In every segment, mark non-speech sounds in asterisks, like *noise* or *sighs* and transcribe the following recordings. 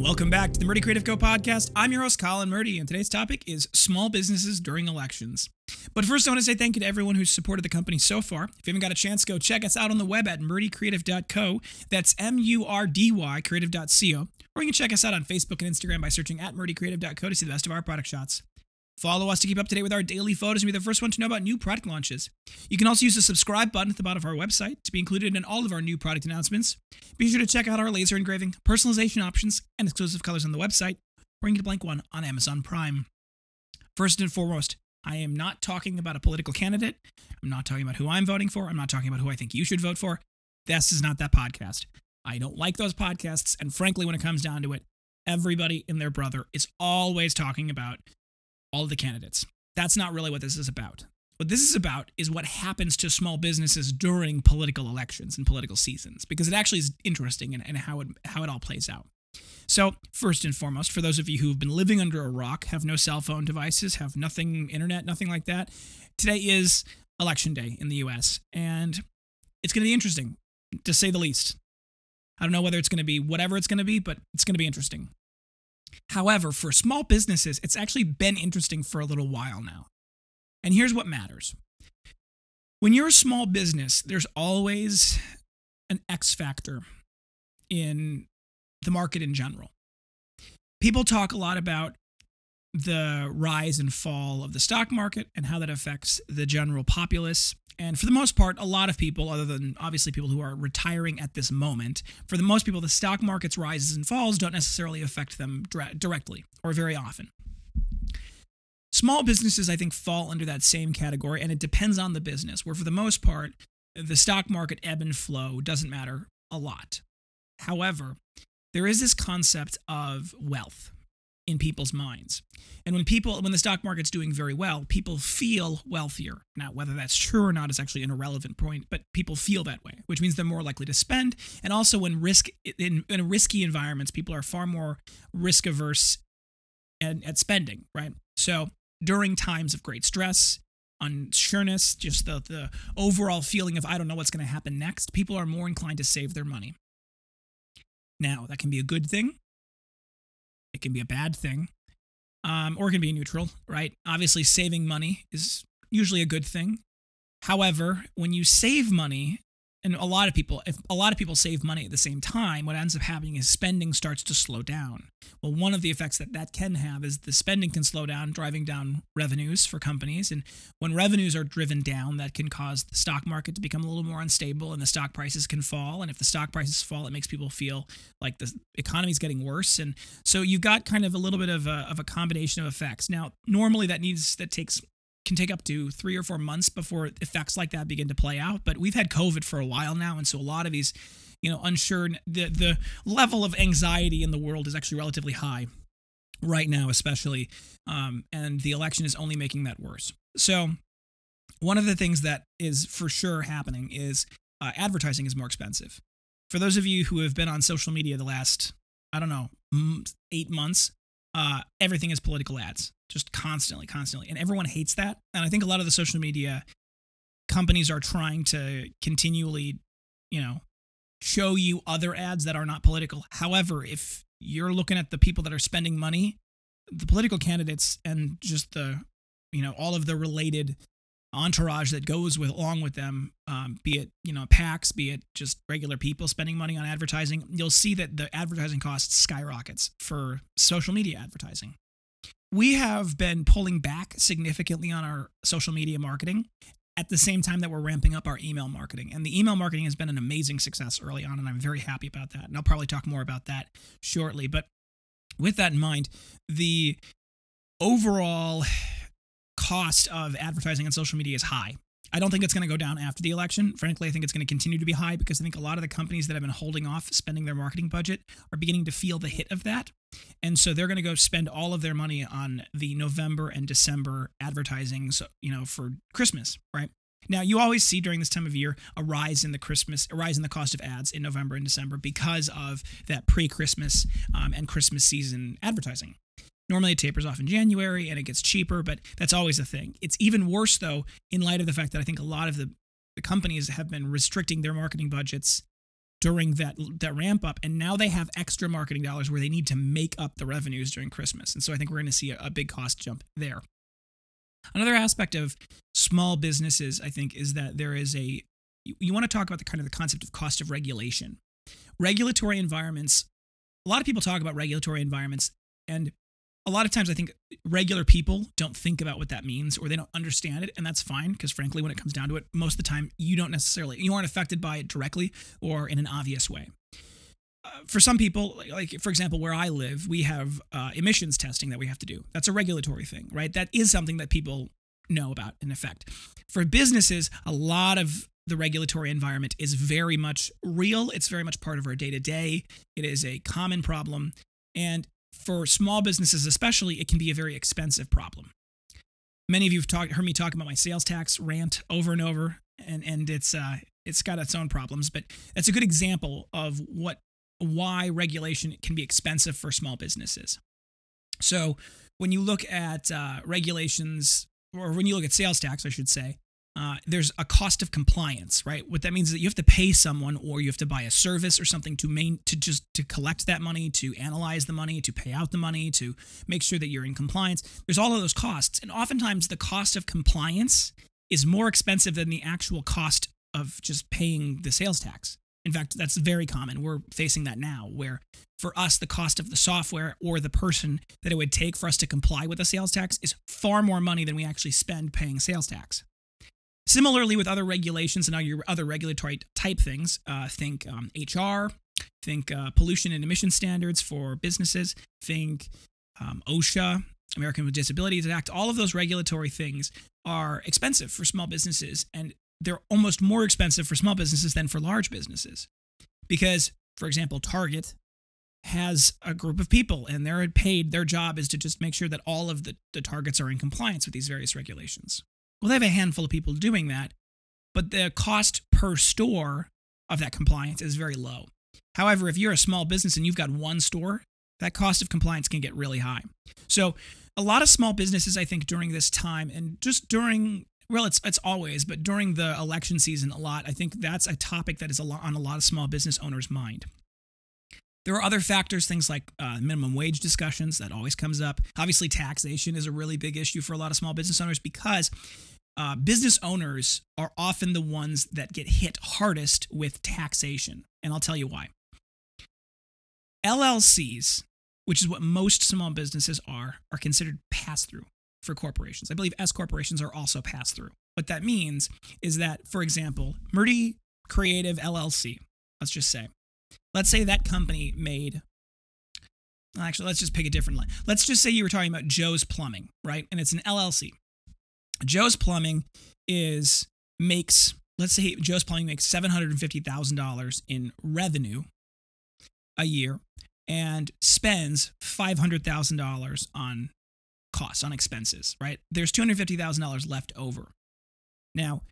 Welcome back to the Murdy Creative Co podcast. I'm your host, Colin Murdy, and today's topic is small businesses during elections. But first, I want to say thank you to everyone who's supported the company so far. If you haven't got a chance, go check us out on the web at murdycreative.co. That's M U R D Y creative.co. Or you can check us out on Facebook and Instagram by searching at murdycreative.co to see the best of our product shots. Follow us to keep up to date with our daily photos and be the first one to know about new product launches. You can also use the subscribe button at the bottom of our website to be included in all of our new product announcements. Be sure to check out our laser engraving, personalization options, and exclusive colors on the website, or you can blank one on Amazon Prime. First and foremost, I am not talking about a political candidate. I'm not talking about who I'm voting for. I'm not talking about who I think you should vote for. This is not that podcast. I don't like those podcasts. And frankly, when it comes down to it, everybody and their brother is always talking about all the candidates. That's not really what this is about. What this is about is what happens to small businesses during political elections and political seasons, because it actually is interesting and, and how it how it all plays out. So, first and foremost, for those of you who've been living under a rock, have no cell phone devices, have nothing internet, nothing like that, today is election day in the US, and it's going to be interesting to say the least. I don't know whether it's going to be whatever it's going to be, but it's going to be interesting. However, for small businesses, it's actually been interesting for a little while now. And here's what matters when you're a small business, there's always an X factor in the market in general. People talk a lot about the rise and fall of the stock market and how that affects the general populace. And for the most part, a lot of people, other than obviously people who are retiring at this moment, for the most people, the stock market's rises and falls don't necessarily affect them directly or very often. Small businesses, I think, fall under that same category, and it depends on the business, where for the most part, the stock market ebb and flow doesn't matter a lot. However, there is this concept of wealth in people's minds. And when people when the stock market's doing very well, people feel wealthier. Now, whether that's true or not is actually an irrelevant point, but people feel that way, which means they're more likely to spend. And also when risk in, in risky environments, people are far more risk averse and at spending, right? So during times of great stress, unsureness, just the, the overall feeling of I don't know what's going to happen next, people are more inclined to save their money. Now, that can be a good thing. It can be a bad thing, um, or it can be neutral, right? Obviously, saving money is usually a good thing. However, when you save money, and a lot of people if a lot of people save money at the same time what ends up happening is spending starts to slow down. Well one of the effects that that can have is the spending can slow down driving down revenues for companies. And when revenues are driven down that can cause the stock market to become a little more unstable and the stock prices can fall. And if the stock prices fall it makes people feel like the economy is getting worse. And so you've got kind of a little bit of a, of a combination of effects. Now normally that needs that takes can take up to three or four months before effects like that begin to play out. But we've had COVID for a while now, and so a lot of these, you know, unsure the the level of anxiety in the world is actually relatively high right now, especially, um, and the election is only making that worse. So, one of the things that is for sure happening is uh, advertising is more expensive. For those of you who have been on social media the last, I don't know, eight months, uh, everything is political ads, just constantly, constantly. And everyone hates that. And I think a lot of the social media companies are trying to continually, you know, show you other ads that are not political. However, if you're looking at the people that are spending money, the political candidates and just the, you know, all of the related entourage that goes with along with them, um, be it you know PACs, be it just regular people spending money on advertising, you'll see that the advertising costs skyrockets for social media advertising. We have been pulling back significantly on our social media marketing at the same time that we're ramping up our email marketing. And the email marketing has been an amazing success early on, and I'm very happy about that. And I'll probably talk more about that shortly. But with that in mind, the overall cost of advertising on social media is high. I don't think it's going to go down after the election. Frankly, I think it's going to continue to be high because I think a lot of the companies that have been holding off spending their marketing budget are beginning to feel the hit of that. And so they're going to go spend all of their money on the November and December advertising, so, you know, for Christmas, right? Now, you always see during this time of year a rise in the Christmas, a rise in the cost of ads in November and December because of that pre-Christmas um, and Christmas season advertising. Normally it tapers off in January and it gets cheaper, but that's always a thing. It's even worse though, in light of the fact that I think a lot of the, the companies have been restricting their marketing budgets during that that ramp up and now they have extra marketing dollars where they need to make up the revenues during christmas. And so i think we're going to see a, a big cost jump there. Another aspect of small businesses i think is that there is a you, you want to talk about the kind of the concept of cost of regulation. Regulatory environments a lot of people talk about regulatory environments and a lot of times I think regular people don't think about what that means or they don't understand it, and that's fine because frankly, when it comes down to it, most of the time you don't necessarily you aren't affected by it directly or in an obvious way. Uh, for some people, like for example, where I live, we have uh, emissions testing that we have to do. That's a regulatory thing, right? That is something that people know about in effect. For businesses, a lot of the regulatory environment is very much real. It's very much part of our day to day. It is a common problem. And for small businesses, especially, it can be a very expensive problem. Many of you have heard me talk about my sales tax rant over and over, and, and it's, uh, it's got its own problems, but that's a good example of what why regulation can be expensive for small businesses. So when you look at uh, regulations, or when you look at sales tax, I should say, uh, there's a cost of compliance, right? What that means is that you have to pay someone, or you have to buy a service or something to main to just to collect that money, to analyze the money, to pay out the money, to make sure that you're in compliance. There's all of those costs, and oftentimes the cost of compliance is more expensive than the actual cost of just paying the sales tax. In fact, that's very common. We're facing that now, where for us, the cost of the software or the person that it would take for us to comply with the sales tax is far more money than we actually spend paying sales tax. Similarly, with other regulations and other regulatory type things, uh, think um, HR, think uh, pollution and emission standards for businesses, think um, OSHA, American with Disabilities Act. All of those regulatory things are expensive for small businesses, and they're almost more expensive for small businesses than for large businesses. Because, for example, Target has a group of people and they're paid, their job is to just make sure that all of the, the targets are in compliance with these various regulations. Well, they have a handful of people doing that, but the cost per store of that compliance is very low. However, if you're a small business and you've got one store, that cost of compliance can get really high. So, a lot of small businesses, I think, during this time and just during well, it's it's always, but during the election season, a lot. I think that's a topic that is a lot on a lot of small business owners' mind. There are other factors, things like uh, minimum wage discussions that always comes up. Obviously, taxation is a really big issue for a lot of small business owners because uh, business owners are often the ones that get hit hardest with taxation. And I'll tell you why. LLCs, which is what most small businesses are, are considered pass through for corporations. I believe S corporations are also pass through. What that means is that, for example, Murdy Creative LLC, let's just say, let's say that company made actually let's just pick a different line let's just say you were talking about joe's plumbing right and it's an llc Joe's Plumbing is makes let's say Joe's Plumbing makes seven hundred and fifty thousand dollars in revenue a year and spends five hundred thousand dollars on costs on expenses. Right? There's two hundred fifty thousand dollars left over. Now,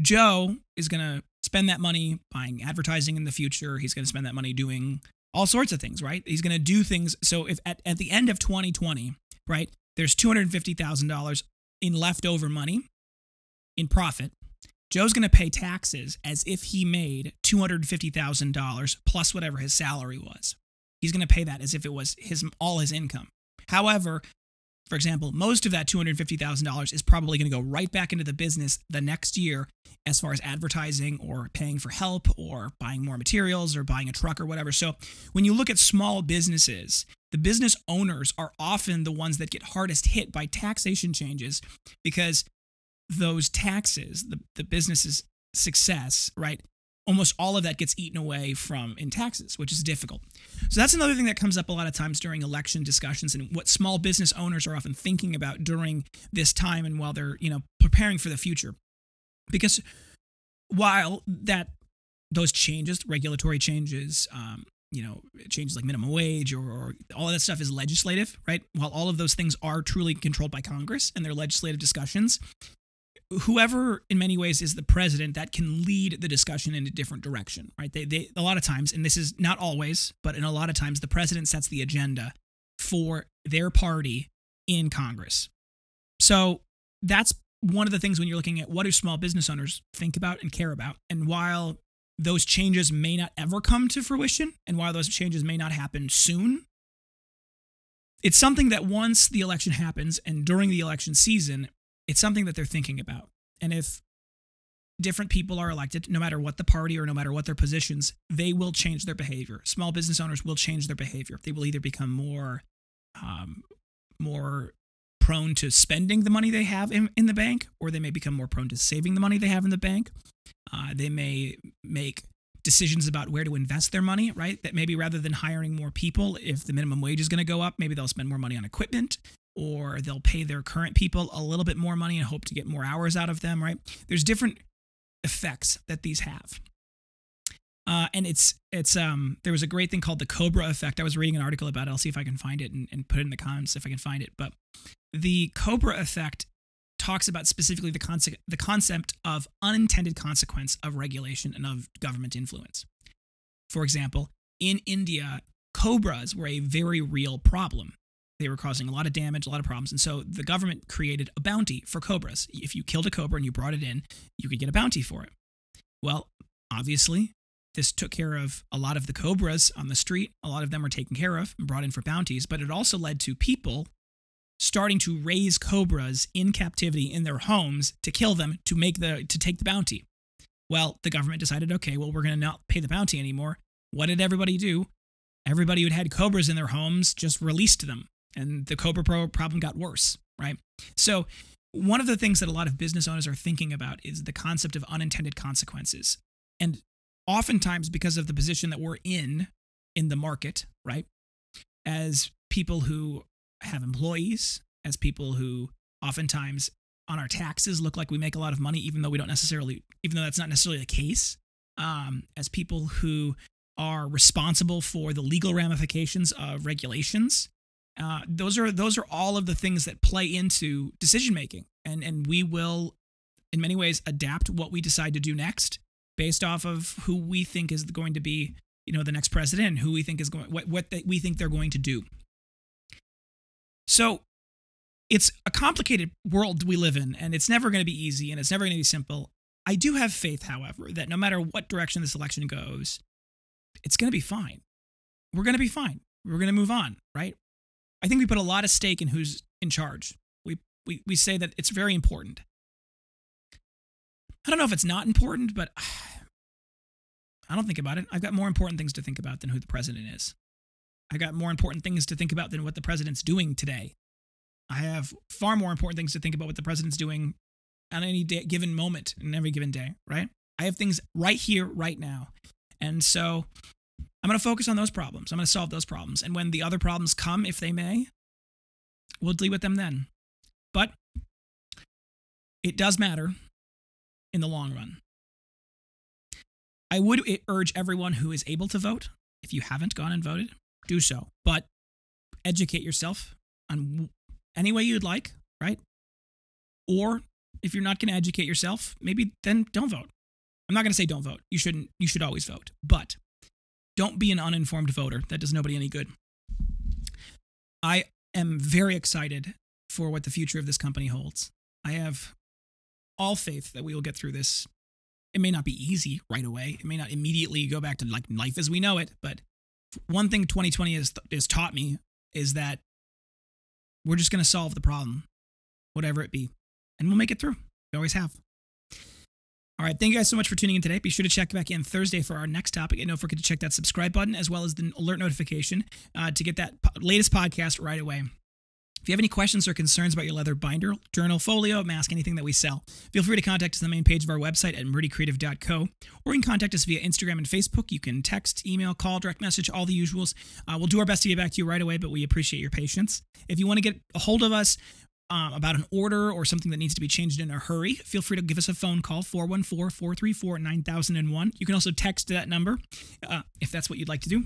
Joe is going to spend that money buying advertising in the future. He's going to spend that money doing all sorts of things, right? He's going to do things. So if at, at the end of 2020, right, there's $250,000 in leftover money, in profit, Joe's going to pay taxes as if he made $250,000 plus whatever his salary was. He's going to pay that as if it was his all his income. However, for example, most of that $250,000 is probably going to go right back into the business the next year as far as advertising or paying for help or buying more materials or buying a truck or whatever. So, when you look at small businesses, the business owners are often the ones that get hardest hit by taxation changes because those taxes, the, the business's success, right, almost all of that gets eaten away from in taxes, which is difficult. So that's another thing that comes up a lot of times during election discussions and what small business owners are often thinking about during this time and while they're, you know, preparing for the future. Because while that those changes, regulatory changes, um, you know, changes like minimum wage or, or, all of that stuff is legislative, right? While all of those things are truly controlled by Congress and their legislative discussions, whoever in many ways is the president that can lead the discussion in a different direction right they, they a lot of times and this is not always but in a lot of times the president sets the agenda for their party in congress so that's one of the things when you're looking at what do small business owners think about and care about and while those changes may not ever come to fruition and while those changes may not happen soon. It's something that once the election happens and during the election season, it's something that they're thinking about. And if different people are elected, no matter what the party or no matter what their positions, they will change their behavior. Small business owners will change their behavior. They will either become more, um, more prone to spending the money they have in, in the bank, or they may become more prone to saving the money they have in the bank. Uh, they may make decisions about where to invest their money, right? That maybe rather than hiring more people, if the minimum wage is going to go up, maybe they'll spend more money on equipment or they'll pay their current people a little bit more money and hope to get more hours out of them, right? There's different effects that these have. Uh, and it's it's um there was a great thing called the Cobra effect. I was reading an article about it. I'll see if I can find it and, and put it in the comments if I can find it. But the Cobra effect talks about specifically the concept the concept of unintended consequence of regulation and of government influence. For example, in India, cobras were a very real problem. They were causing a lot of damage, a lot of problems. And so the government created a bounty for cobras. If you killed a cobra and you brought it in, you could get a bounty for it. Well, obviously, this took care of a lot of the cobras on the street. A lot of them were taken care of and brought in for bounties, but it also led to people starting to raise cobras in captivity in their homes to kill them to make the to take the bounty. Well, the government decided, okay, well, we're going to not pay the bounty anymore. What did everybody do? Everybody who had cobras in their homes just released them, and the cobra Pro problem got worse, right? So, one of the things that a lot of business owners are thinking about is the concept of unintended consequences. And oftentimes because of the position that we're in in the market, right? As people who have employees, as people who oftentimes on our taxes look like we make a lot of money, even though we don't necessarily, even though that's not necessarily the case, um, as people who are responsible for the legal ramifications of regulations. Uh, those are those are all of the things that play into decision making, and and we will, in many ways, adapt what we decide to do next based off of who we think is going to be, you know, the next president, who we think is going, what, what they, we think they're going to do. So it's a complicated world we live in, and it's never going to be easy and it's never going to be simple. I do have faith, however, that no matter what direction this election goes, it's going to be fine. We're going to be fine. We're going to move on, right? I think we put a lot of stake in who's in charge. We, we, we say that it's very important. I don't know if it's not important, but *sighs* I don't think about it. I've got more important things to think about than who the president is. I've got more important things to think about than what the president's doing today. I have far more important things to think about what the president's doing on any day, given moment and every given day, right? I have things right here, right now. And so I'm going to focus on those problems. I'm going to solve those problems. And when the other problems come, if they may, we'll deal with them then. But it does matter in the long run. I would urge everyone who is able to vote, if you haven't gone and voted, do so. But educate yourself on any way you'd like, right? Or if you're not going to educate yourself, maybe then don't vote. I'm not going to say don't vote. You shouldn't you should always vote. But don't be an uninformed voter. That does nobody any good. I am very excited for what the future of this company holds. I have all faith that we will get through this. It may not be easy right away. It may not immediately go back to like life as we know it, but one thing 2020 has, has taught me is that we're just going to solve the problem, whatever it be, and we'll make it through. We always have. All right. Thank you guys so much for tuning in today. Be sure to check back in Thursday for our next topic. And don't forget to check that subscribe button as well as the alert notification uh, to get that latest podcast right away. If you have any questions or concerns about your leather binder, journal, folio, mask, anything that we sell, feel free to contact us on the main page of our website at murdycreative.co, or you can contact us via Instagram and Facebook. You can text, email, call, direct message, all the usuals. Uh, we'll do our best to get back to you right away, but we appreciate your patience. If you want to get a hold of us, um, about an order or something that needs to be changed in a hurry, feel free to give us a phone call, 414 434 9001. You can also text that number uh, if that's what you'd like to do.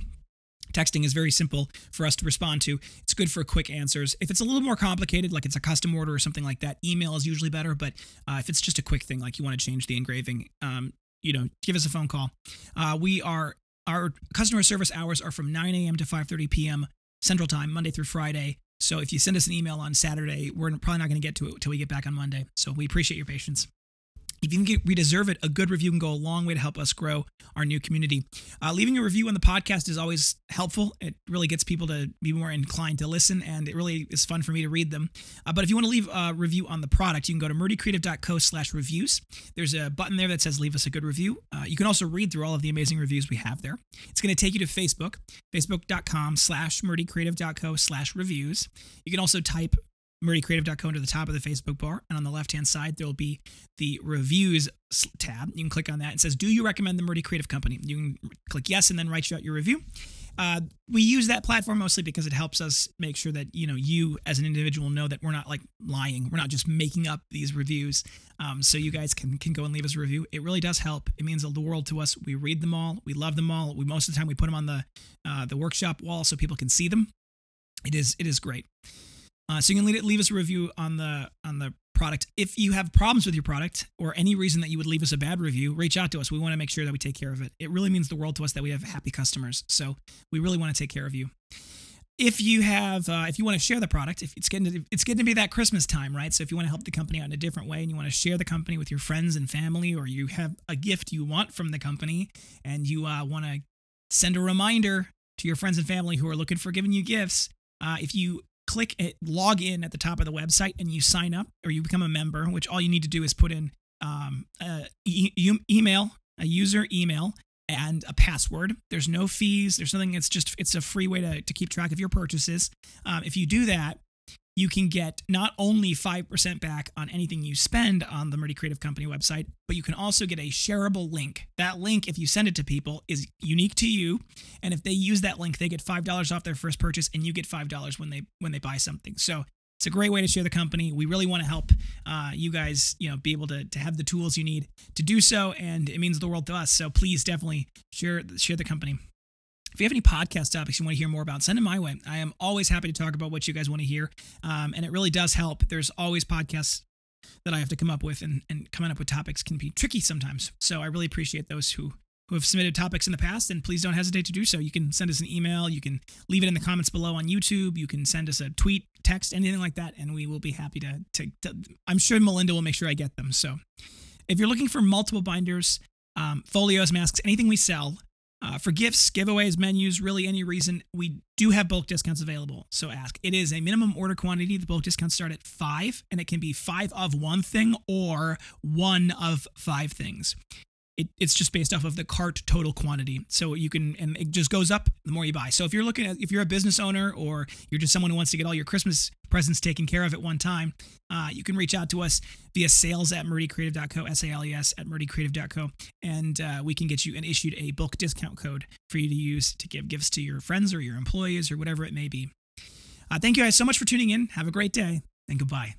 Texting is very simple for us to respond to. It's good for quick answers. If it's a little more complicated, like it's a custom order or something like that, email is usually better. But uh, if it's just a quick thing, like you want to change the engraving, um, you know, give us a phone call. Uh, we are our customer service hours are from 9 a.m. to 5:30 p.m. Central Time, Monday through Friday. So if you send us an email on Saturday, we're probably not going to get to it until we get back on Monday. So we appreciate your patience. If you think we deserve it, a good review can go a long way to help us grow our new community. Uh, leaving a review on the podcast is always helpful. It really gets people to be more inclined to listen, and it really is fun for me to read them. Uh, but if you want to leave a review on the product, you can go to murdycreative.co slash reviews. There's a button there that says leave us a good review. Uh, you can also read through all of the amazing reviews we have there. It's going to take you to Facebook, facebook.com slash murdycreative.co slash reviews. You can also type murdycreative.co into the top of the Facebook bar. And on the left hand side, there will be the reviews tab. You can click on that. It says, Do you recommend the Murdy Creative Company? You can click yes and then write out your review. Uh, we use that platform mostly because it helps us make sure that you know you as an individual know that we're not like lying we're not just making up these reviews um, so you guys can can go and leave us a review it really does help it means the world to us we read them all we love them all we most of the time we put them on the uh, the workshop wall so people can see them it is it is great uh, so you can leave, leave us a review on the on the product. If you have problems with your product or any reason that you would leave us a bad review, reach out to us. We want to make sure that we take care of it. It really means the world to us that we have happy customers. So we really want to take care of you. If you have, uh, if you want to share the product, if it's getting to, it's getting to be that Christmas time, right? So if you want to help the company out in a different way and you want to share the company with your friends and family, or you have a gift you want from the company and you uh, want to send a reminder to your friends and family who are looking for giving you gifts, uh, if you click it, log in at the top of the website and you sign up or you become a member, which all you need to do is put in um, a e- email, a user email, and a password. There's no fees. There's nothing. It's just it's a free way to, to keep track of your purchases. Um, if you do that, you can get not only 5% back on anything you spend on the Murdy Creative Company website, but you can also get a shareable link. That link, if you send it to people, is unique to you. And if they use that link, they get $5 off their first purchase and you get $5 when they when they buy something. So it's a great way to share the company. We really want to help uh, you guys, you know, be able to, to have the tools you need to do so, and it means the world to us. So please definitely share share the company. If you have any podcast topics you want to hear more about, send them my way. I am always happy to talk about what you guys want to hear. Um, and it really does help. There's always podcasts that I have to come up with, and, and coming up with topics can be tricky sometimes. So I really appreciate those who who have submitted topics in the past, and please don't hesitate to do so. You can send us an email, you can leave it in the comments below on YouTube, you can send us a tweet, text, anything like that, and we will be happy to. to, to I'm sure Melinda will make sure I get them. So if you're looking for multiple binders, um, folios, masks, anything we sell, uh, for gifts, giveaways, menus, really any reason, we do have bulk discounts available. So ask. It is a minimum order quantity. The bulk discounts start at five, and it can be five of one thing or one of five things it, it's just based off of the cart total quantity. So you can, and it just goes up the more you buy. So if you're looking at, if you're a business owner or you're just someone who wants to get all your Christmas presents taken care of at one time, uh, you can reach out to us via sales at murdycreative.co, S A L E S at murdycreative.co, and uh, we can get you an issued a bulk discount code for you to use to give gifts to your friends or your employees or whatever it may be. Uh, thank you guys so much for tuning in. Have a great day and goodbye.